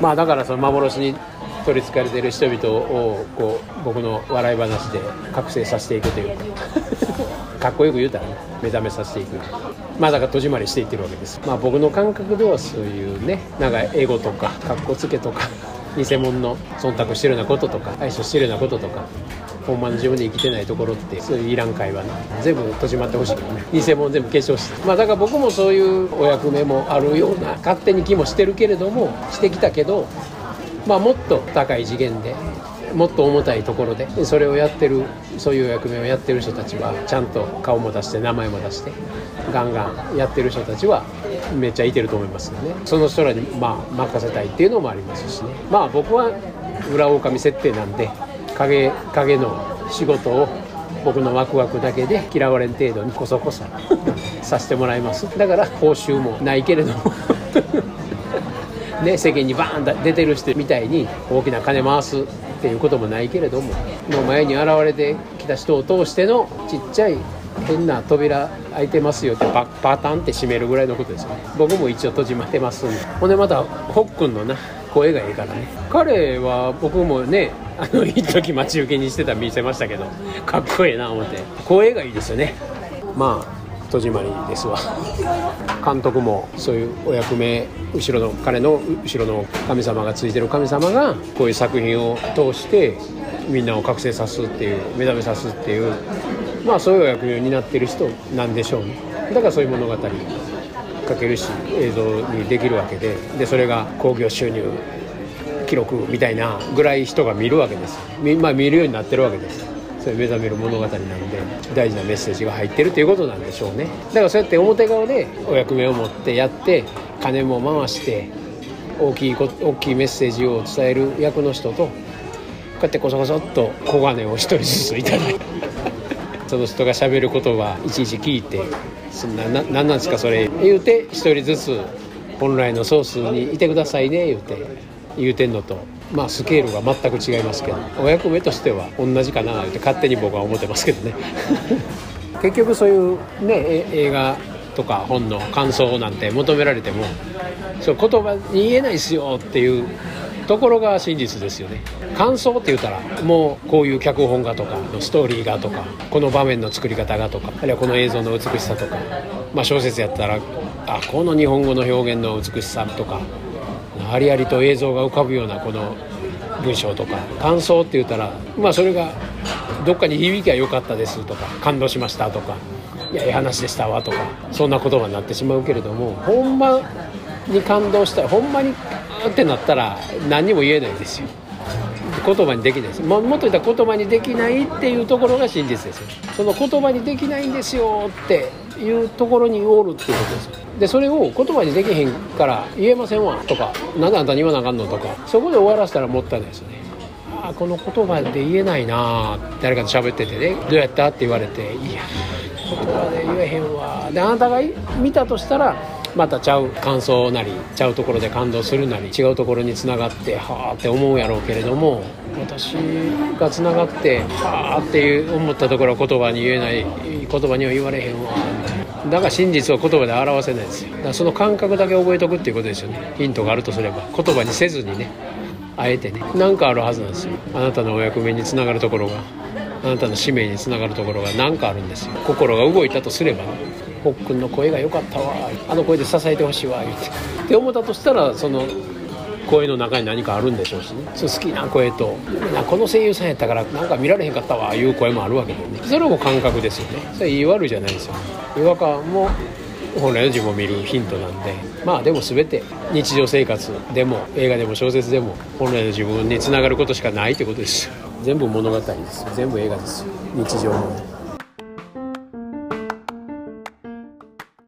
まあだからその幻に取りつかれてる人々をこう僕の笑い話で覚醒させていくというか。かっこよく言うたらね目覚めさせていく。まあだから戸締まりしていってるわけです。まあ僕の感覚ではそういうねなんかエゴとかかっこつけとか偽物の忖度してるようなこととか愛想してるようなこととかほんまの自分で生きてないところってそういういらん会話ね全部戸締まってほしいけどね。偽物全部化粧して。まあだから僕もそういうお役目もあるような勝手に気もしてるけれどもしてきたけどまあもっと高い次元でもっと重たいところでそれをやってるそういう役目をやってる人たちはちゃんと顔も出して名前も出してガンガンやってる人たちはめっちゃいてると思いますよね。その人らにまあ任せたいっていうのもありますしね。まあ僕は裏狼設定なんで影影の仕事を僕のワクワクだけで嫌われん程度にこそこそさせてもらいます。だから報酬もないけれども。ね、世間にバーンと出てる人みたいに大きな金回すっていうこともないけれども。もう前に現れてきた人を通してのちっちゃい変な扉開いてますよってパパタンって閉めるぐらいのことですよ。ね僕も一応閉じまってますんで。ほんでまたホックンのな声がいいからね。彼は僕もねあの一時待ち受けにしてた見せましたけどかっこええな思って。声がいいですよね。まあ戸締まりですわ。監督もそういうお役目後ろの彼の後ろの神様がついてる神様がこういう作品を通してみんなを覚醒さすっていう目覚めさすっていうまあそういう役目を担ってる人なんでしょうね。だからそういう物語書けるし映像にできるわけででそれが興行収入記録みたいなぐらい人が見るわけです。まあ見るようになってるわけです。そういう目覚める物語なんで大事なメッセージが入ってるということなんでしょうね。だからそうやって表側でお役目を持ってやって金も回して大きいこ大きいメッセージを伝える役の人とこうやってこそこそっと小金を一人ずついただいて。その人がしゃべる言葉いちいち聞いてそんなな何なんですかそれ言うて一人ずつ本来のソースにいてくださいね言うて言うてんのと。まあスケールが全く違いますけどお役目としては同じかなって勝手に僕は思ってますけどね。結局そういうね映画とか本の感想なんて求められてもそう言葉に言えないですよっていうところが真実ですよね。感想って言ったらもうこういう脚本がとかストーリーがとかこの場面の作り方がとかあるいはこの映像の美しさとか、まあ、小説やったらあこの日本語の表現の美しさとかありありと映像が浮かぶようなこの文章とか感想って言ったらまあそれがどっかに響きは良かったですとか感動しましたとかいやいい話でしたわとかそんな言葉になってしまうけれどもほんまに感動したほんまにってなったら何にも言えないですよ。言葉にできないです。ももっと言ったら言葉にできないっていうところが真実ですよ。その言葉にできないんですよっていうところにおるっていうことですでそれを言葉にできへんから言えませんわとかなんであんたに言わなあかんのとかそこで終わらせたらもったいないですよね。ああこの言葉で言えないな誰かと喋っててね。どうやったって言われていや言葉で言えへんわであなたが見たとしたらまたちゃう感想なりちゃうところで感動するなり違うところにつながってはあって思うやろうけれども私がつながってはあって思ったところは言葉に言えない言葉には言われへんわ。だから真実を言葉で表せないですよ。だからその感覚だけ覚えとくっていうことですよね。ヒントがあるとすれば。言葉にせずにね。あえてね。何かあるはずなんですよ。あなたのお役目につながるところが。あなたの使命につながるところが。何かあるんですよ。心が動いたとすれば。ねほっくんの声が良かったわ。あの声で支えてほしいわ。言って。って思ったとしたらその声の中に何かあるんでしょうしね。そう好きな声とこの声優さんやったからなんか見られへんかったわ。いう声もあるわけでね。それも感覚ですよね。それ言い悪いじゃないですよ違和感も本来の自分を見るヒントなんで。まあでも全て日常生活でも映画でも小説でも本来の自分につながることしかないってことです全部物語です全部映画です日常の。